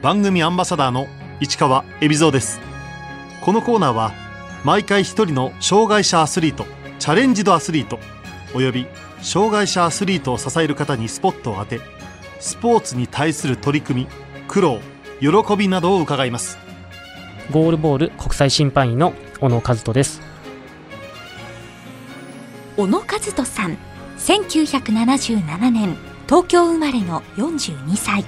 番組アンバサダーの市川恵比蔵です。このコーナーは毎回一人の障害者アスリートチャレンジドアスリートおよび障害者アスリートを支える方にスポットを当てスポーツに対する取り組み苦労喜びなどを伺います。ゴールボール国際審判員の小野和人です。小野和人さん1977年東京生まれの42歳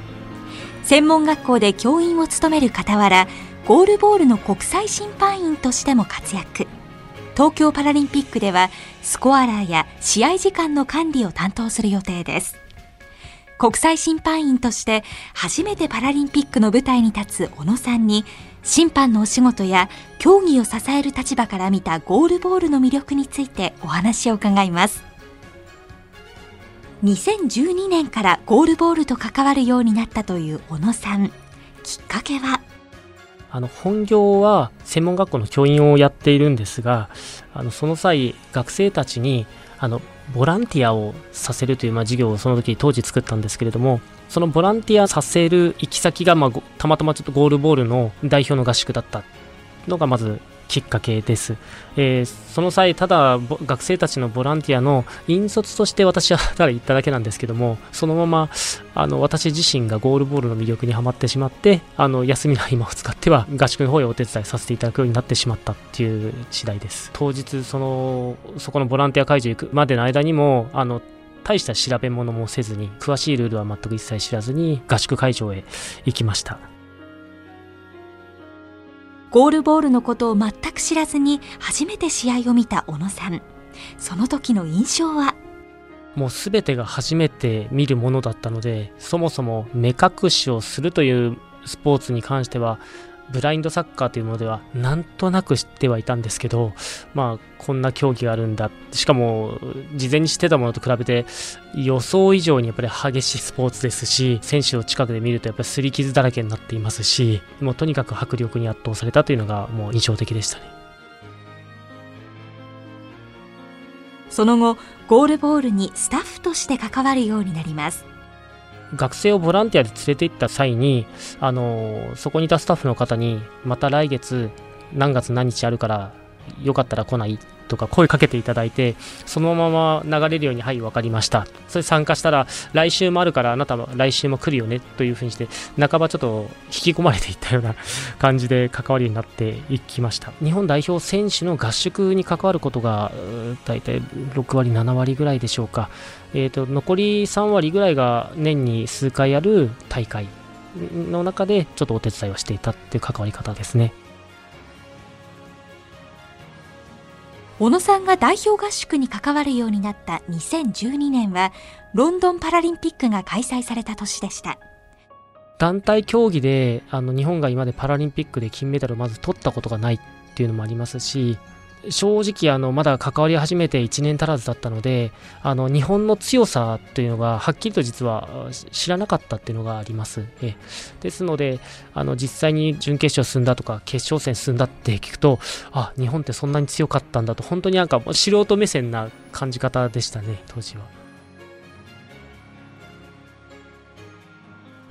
専門学校で教員を務める傍らゴールボールの国際審判員としても活躍。東京パラリンピックではスコアラーや試合時間の管理を担当する予定です。国際審判員として初めてパラリンピックの舞台に立つ小野さんに審判のお仕事や競技を支える立場から見たゴールボールの魅力についてお話を伺います。2012年からゴールボールと関わるようになったという小野さん。きっかけは？あの本業は専門学校の教員をやっているんですがあのその際学生たちにあのボランティアをさせるという、まあ、授業をその時当時作ったんですけれどもそのボランティアさせる行き先が、まあ、たまたまちょっとゴールボールの代表の合宿だったのがまずきっかけです、えー、その際ただ学生たちのボランティアの引率として私はただ行っただけなんですけどもそのままあの私自身がゴールボールの魅力にはまってしまってあの休みの合間を使っては合宿の方へお手伝いさせていただくようになってしまったっていう次第です。当日そのそこのボランティア会場行くまでの間にもあの大した調べ物もせずに詳しいルールは全く一切知らずに合宿会場へ行きました。ゴールボールのことを全く知らずに初めて試合を見た小野さん。その時の印象は？もう全てが初めて見るものだったのでそもそも目隠しをするというスポーツに関してはブラインドサッカーというものではなんとなく知ってはいたんですけど、まあ、こんな競技があるんだ。しかも、事前に知ってたものと比べて、予想以上にやっぱり激しいスポーツですし、選手を近くで見るとやっぱり擦り傷だらけになっていますし、もうとにかく迫力に圧倒されたというのがもう印象的でしたね。その後、ゴールボールにスタッフとして関わるようになります。学生をボランティアで連れて行った際に、あのそこにいたスタッフの方に、また来月何月何日あるから、よかったら来ないとか声かけていただいて、そのまま流れるように、はい、分かりました。それ参加したら、来週もあるから、あなたも来週も来るよねというふうにして、半ばちょっと引き込まれていったような感じで関わりになっていきました。日本代表選手の合宿に関わることが、大体6割、7割ぐらいでしょうか。えーと、残り3割ぐらいが年に数回ある大会の中でちょっとお手伝いをしていたっていう関わり方ですね小野さんが代表合宿に関わるようになった2012年はロンドンパラリンピックが開催された年でした。団体競技であの日本が今までパラリンピックで金メダルをまず取ったことがないっていうのもありますし正直あのまだ関わり始めて1年足らずだったのであの日本の強さというのがはっきりと実は知らなかったっていうのがありますえですのであの実際に準決勝進んだとか決勝戦進んだって聞くとあ日本ってそんなに強かったんだと本当になんか素人目線な感じ方でしたね当時は。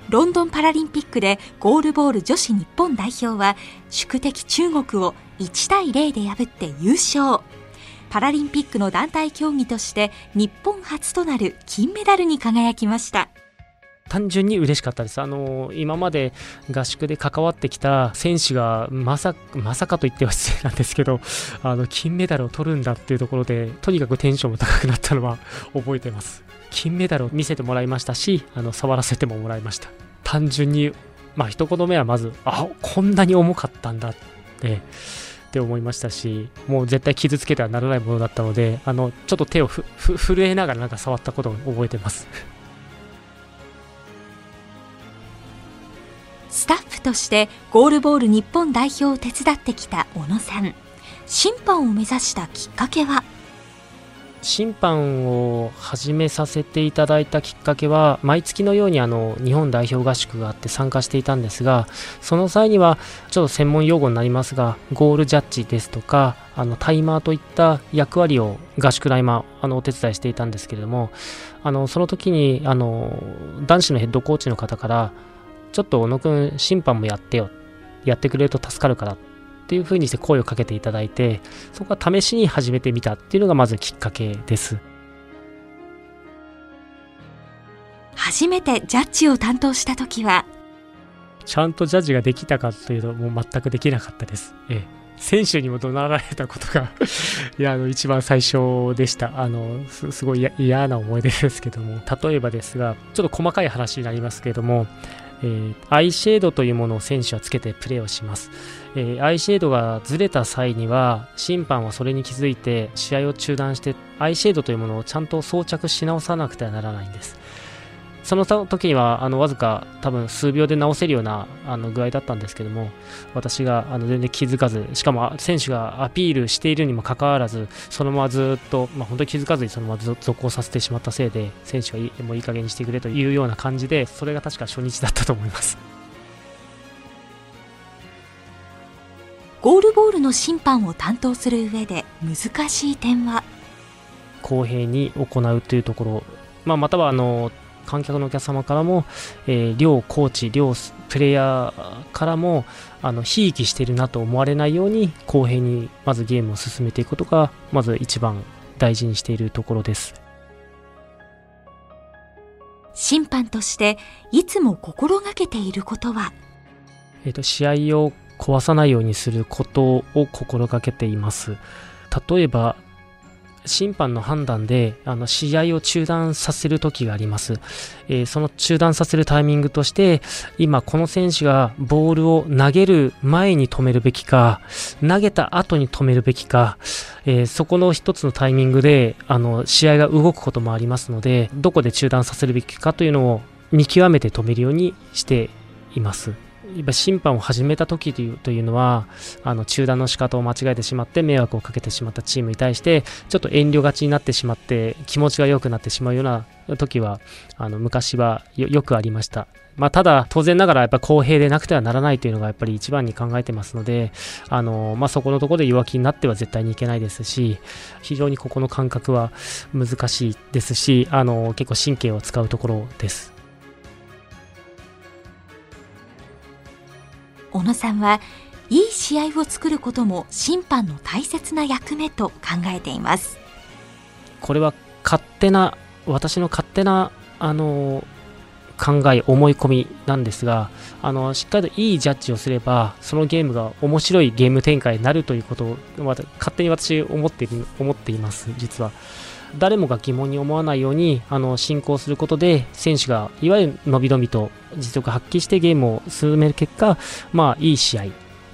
ロンドンパラリンピックでゴールボール女子日本代表は宿敵中国を1対0で破って優勝パラリンピックの団体競技として日本初となる金メダルに輝きました単純に嬉しかったです。あの今まで合宿で関わってきた選手がまさまさかと言っては失礼なんですけど、あの金メダルを取るんだっていうところで、とにかくテンションも高くなったのは 覚えてます。金メダルを見せてもらいましたし、あの触らせてももらいました。単純に、まあ一言目はまず、あこんなに重かったんだって。って思いましたし、もう絶対傷つけてはならないものだったので、あのちょっと手をふ震えながらなんか触ったことを覚えてます。スタッフとしてゴールボール日本代表を手伝ってきた小野さん。審判を目指したきっかけは？審判を始めさせていただいたきっかけは毎月のようにあの日本代表合宿があって参加していたんですがその際にはちょっと専門用語になりますがゴールジャッジですとかあのタイマーといった役割を合宿来間あのお手伝いしていたんですけれどもあのその時にあの男子のヘッドコーチの方からちょっと小野くん審判もやってよ。やってくれると助かるからっていう風にして声をかけていただいて、そこは試しに始めてみたっていうのがまずきっかけです。初めてジャッジを担当した時はちゃんとジャッジができたかというともう全くできなかったです。ええ選手にも怒鳴られたことが いや、あの、一番最初でした。あの、すすごい嫌な思い出ですけども、例えばですが、ちょっと細かい話になりますけれども、えー、アイシェードというものを選手はつけてプレーをします、えー、アイシェードがずれた際には審判はそれに気づいて試合を中断してアイシェードというものをちゃんと装着し直さなくてはならないんです。その時にはあのわずか多分数秒で直せるようなあの具合だったんですけども私があの全然気づかずしかも選手がアピールしているにもかかわらずそのままずっと、まあ、本当に気づかずにそのまま続行させてしまったせいで選手がもういい加減にしてくれというような感じでそれが確か初日だったと思います。ゴールボールの審判を担当する上で難しい点は？公平に行うというところ、まあ、またはあの観客のお客様からも、えー、両コーチ、両プレイヤーからも、あの、ひいきしてるなと思われないように、公平にまずゲームを進めていくことが、まず一番大事にしているところです。審判としていつも心がけていることは？えっ、と、試合を壊さないようにすることを心がけています。例えば、審判の判断であの試合を中断させる時があります、えー、その中断させるタイミングとして今この選手がボールを投げる前に止めるべきか投げた後に止めるべきか、えー、そこの一つのタイミングであの試合が動くこともありますのでどこで中断させるべきかというのを見極めて止めるようにしています。審判を始めた時というというのはあの中断の仕方を間違えてしまって迷惑をかけてしまったチームに対してちょっと遠慮がちになってしまって気持ちが良くなってしまうような時はあの昔はよくありました。まあ、ただ、当然ながらやっぱ公平でなくてはならないというのがやっぱり一番に考えてますので、あのまあ、そこのところで弱気になっては絶対にいけないですし、非常にここの感覚は難しいですし、あの結構神経を使うところです。小野さんはいい試合を作ることも審判の大切な役目と考えていますこれは勝手な私の勝手なあの考え思い込みなんですがあのしっかりといいジャッジをすればそのゲームが面白いゲーム展開になるということを勝手に私思って思っています実は。誰もが疑問に思わないようにあの進行することで選手がいわゆる伸び伸びと実力発揮してゲームを進める結果、まあ、いい試合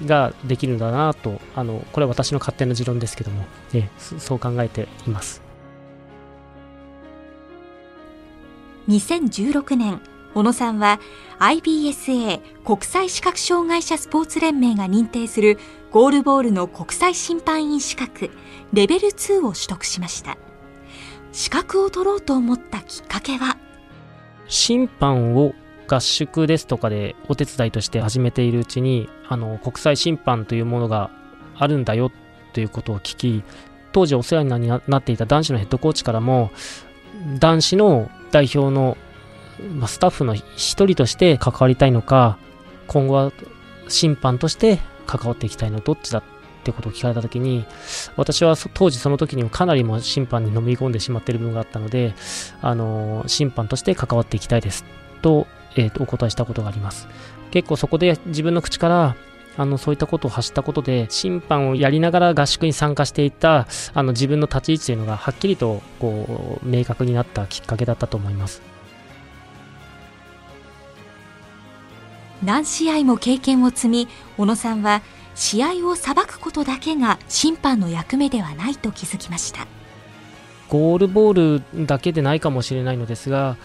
ができるんだなとあのこれは私の勝手な持論ですけども、ね、そう考えています。2016年小野さんは IBSA 国際視覚障害者スポーツ連盟が認定するゴールボールの国際審判員資格レベル2を取得しました。資格を取ろうと思ったきっかけは？審判を合宿ですとかでお手伝いとして始めているうちにあの国際審判というものがあるんだよということを聞き当時お世話になっていた男子のヘッドコーチからも男子の代表のスタッフの一人として関わりたいのか今後は審判として関わっていきたいのどっちだっってことを聞かれた時に、私は当時その時にもかなりも審判に飲み込んでしまっている部分があったので、あの、審判として関わっていきたいです。と、えっ、ー、と、お答えしたことがあります。結構そこで自分の口から、あの、そういったことを発したことで、審判をやりながら合宿に参加していた、あの、自分の立ち位置というのがはっきりと、こう、明確になったきっかけだったと思います。何試合も経験を積み、小野さんは試合を裁くことだけが審判の役目ではないと気づきました。ゴールボールだけでないかもしれないのですがや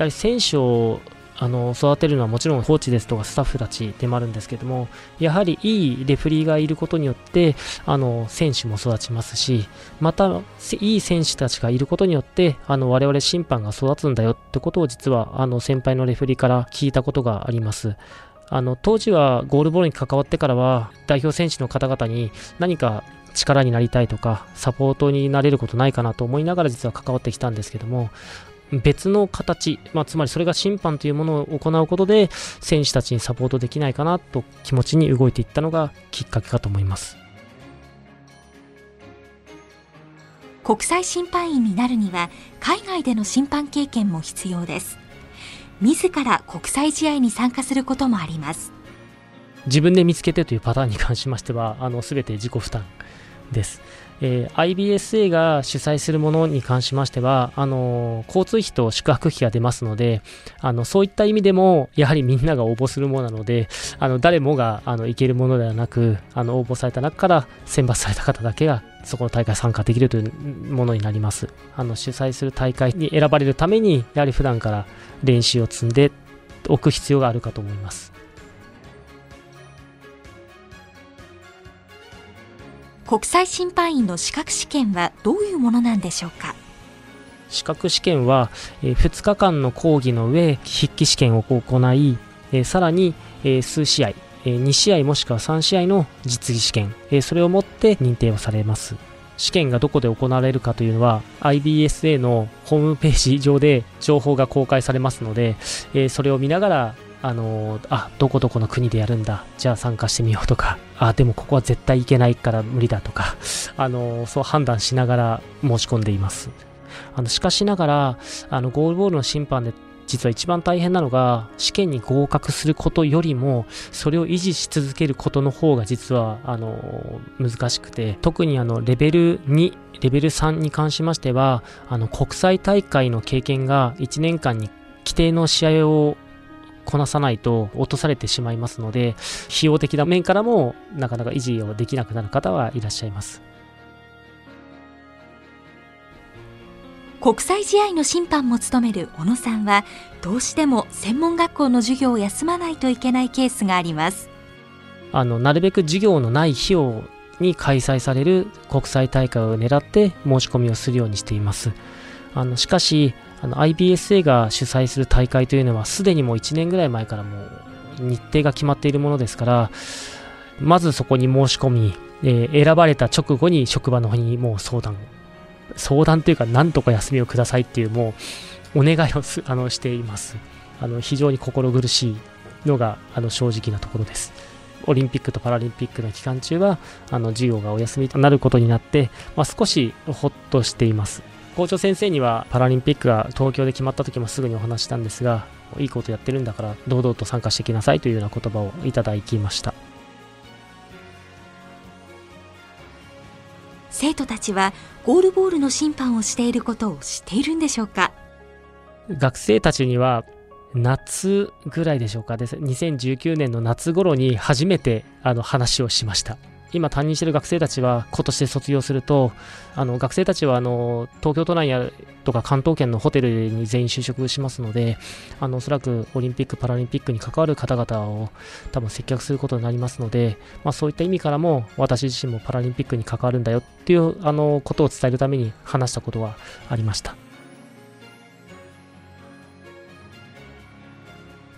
はり選手をあの育てるのはもちろんコーチですとかスタッフたちでもあるんですけどもやはりいいレフリーがいることによってあの選手も育ちますしまたいい選手たちがいることによってあの我々審判が育つんだよってことを実はあの先輩のレフリーから聞いたことがあります。あの当時はゴールボールに関わってからは代表選手の方々に何か力になりたいとかサポートになれることないかなと思いながら実は関わってきたんですけども別の形、まあ、つまりそれが審判というものを行うことで選手たちにサポートできないかなと気持ちに動いていったのがきっかけかと思います。国際審判員になるには海外での審判経験も必要です。自ら国際試合に参加することもあります自分で見つけてというパターンに関しましては あの全て自己負担ですえー、IBSA が主催するものに関しましては、あの、交通費と宿泊費が出ますので、あの、そういった意味でも、やはりみんなが応募するものなので、あの、誰もが、あの、行けるものではなく、あの、応募された中から選抜された方だけが、そこの大会参加できるというものになります。あの、主催する大会に選ばれるために、やはり普段から練習を積んでおく必要があるかと思います。国際審判員の資格試験はどういうものなんでしょうか？資格試験は、えー、2日間の講義の上筆記試験を行い、えー、さらに、えー、数試合、えー、2試合もしくは3試合の実技試験、えー、それをもって認定をされます試験がどこで行われるかというのは IBSA のホームページ上で情報が公開されますので、えー、それを見ながらあのあ、どこどこの国でやるんだ。じゃあ参加してみようとか、あ、でもここは絶対行けないから無理だとか、あのそう判断しながら申し込んでいます。あの、しかしながら、あの、ゴールボールの審判で実は一番大変なのが、試験に合格することよりも、それを維持し続けることの方が実は、あの、難しくて、特にあの、レベル2、レベル3に関しましては、あの、国際大会の経験が1年間に規定の試合をこなさないと落とされてしまいますので、費用的な面からもなかなか維持をできなくなる方はいらっしゃいます。国際試合の審判も務める小野さんは、どうしても専門学校の授業を休まないといけないケースがあります。あの、なるべく授業のない日をに開催される国際大会を狙って申し込みをするようにしています。あのしかし、あの IBSA が主催する大会というのはすでにもう1年ぐらい前からもう日程が決まっているものですからまずそこに申し込み、えー、選ばれた直後に職場の方にもう相談相談というかなんとか休みをくださいっていうもうお願いをすあのしています。あの非常に心苦しいのがあの正直なところです。オリンピックとパラリンピックの期間中はあの授業がお休みとなることになって、まあ、少しほっとしています。校長先生にはパラリンピックが東京で決まった時もすぐにお話したんですが、いいことやってるんだから堂々と参加してきなさいというような言葉をいただきました。生徒たちはゴールボールの審判をしていることを知っているんでしょうか？学生たちには夏ぐらいでしょうか？です2019年の夏頃に初めてあの話をしました。今担任してる学生たちは今年で卒業すると、あの学生たちはあの東京都内やとか関東圏のホテルに全員就職しますので、あのおそらくオリンピック・パラリンピックに関わる方々を多分接客することになりますので、まあ、そういった意味からも私自身もパラリンピックに関わるんだよっていうあのことを伝えるために話したことはありました。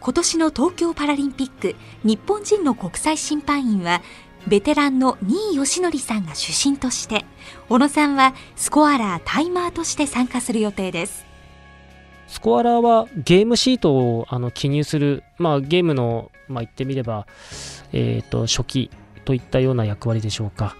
今年の東京パラリンピック日本人の国際審判員はベテランの新井義則さんが主審として小野さんはスコアラータイマーとして参加する予定です。スコアラーはゲームシートをあの記入する、まあ、ゲームの、まあ、言ってみれば、えーと、初期といったような役割でしょうか、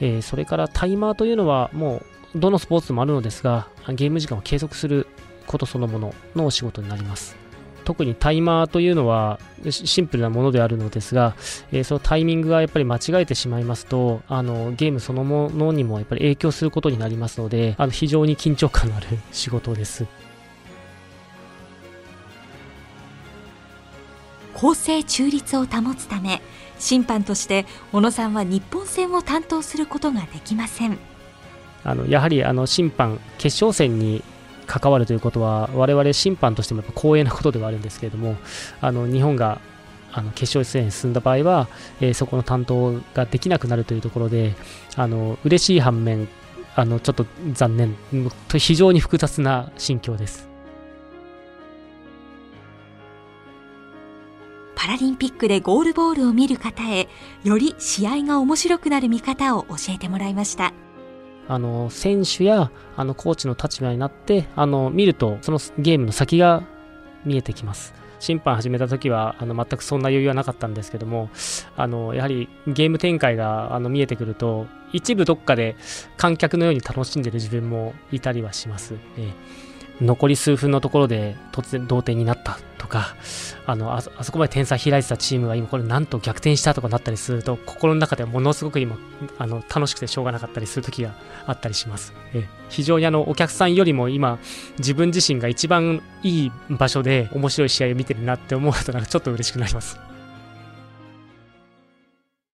えー、それからタイマーというのはもうどのスポーツでもあるのですがゲーム時間を計測することそのもののお仕事になります。特にタイマーというのはシンプルなものであるのですが、えー、そのタイミングがやっぱり間違えてしまいますと、あの、ゲームそのものにもやっぱり影響することになりますので、あの、非常に緊張感のある仕事です。公正中立を保つため、審判として小野さんは日本戦を担当することができません。あのやはりあの審判、決勝戦に関わるということは、我々審判としてもやっぱ光栄なことではあるんですけれども、あの日本があの決勝戦に進んだ場合は、えー、そこの担当ができなくなるというところで、あの嬉しい反面、あのちょっと残念、非常に複雑な心境です。パラリンピックでゴールボールを見る方へより試合が面白くなる見方を教えてもらいましたあの選手やあのコーチの立場になってあの見るとそのゲームの先が見えてきます。審判始めた時はあの全くそんな余裕はなかったんですけどもあのやはりゲーム展開があの見えてくると一部どっかで観客のように楽しんでる自分もいたりはします、えー残り数分のところで突然同点になったとか、あのあそこまで点差開いてたチームが今これなんと逆転したとかなったりすると、心の中ではものすごく今、あの楽しくてしょうがなかったりする時があったりします。え非常にあのお客さんよりも今、自分自身が一番いい場所で面白い試合を見てるなって思うとなんかちょっと嬉しくなります。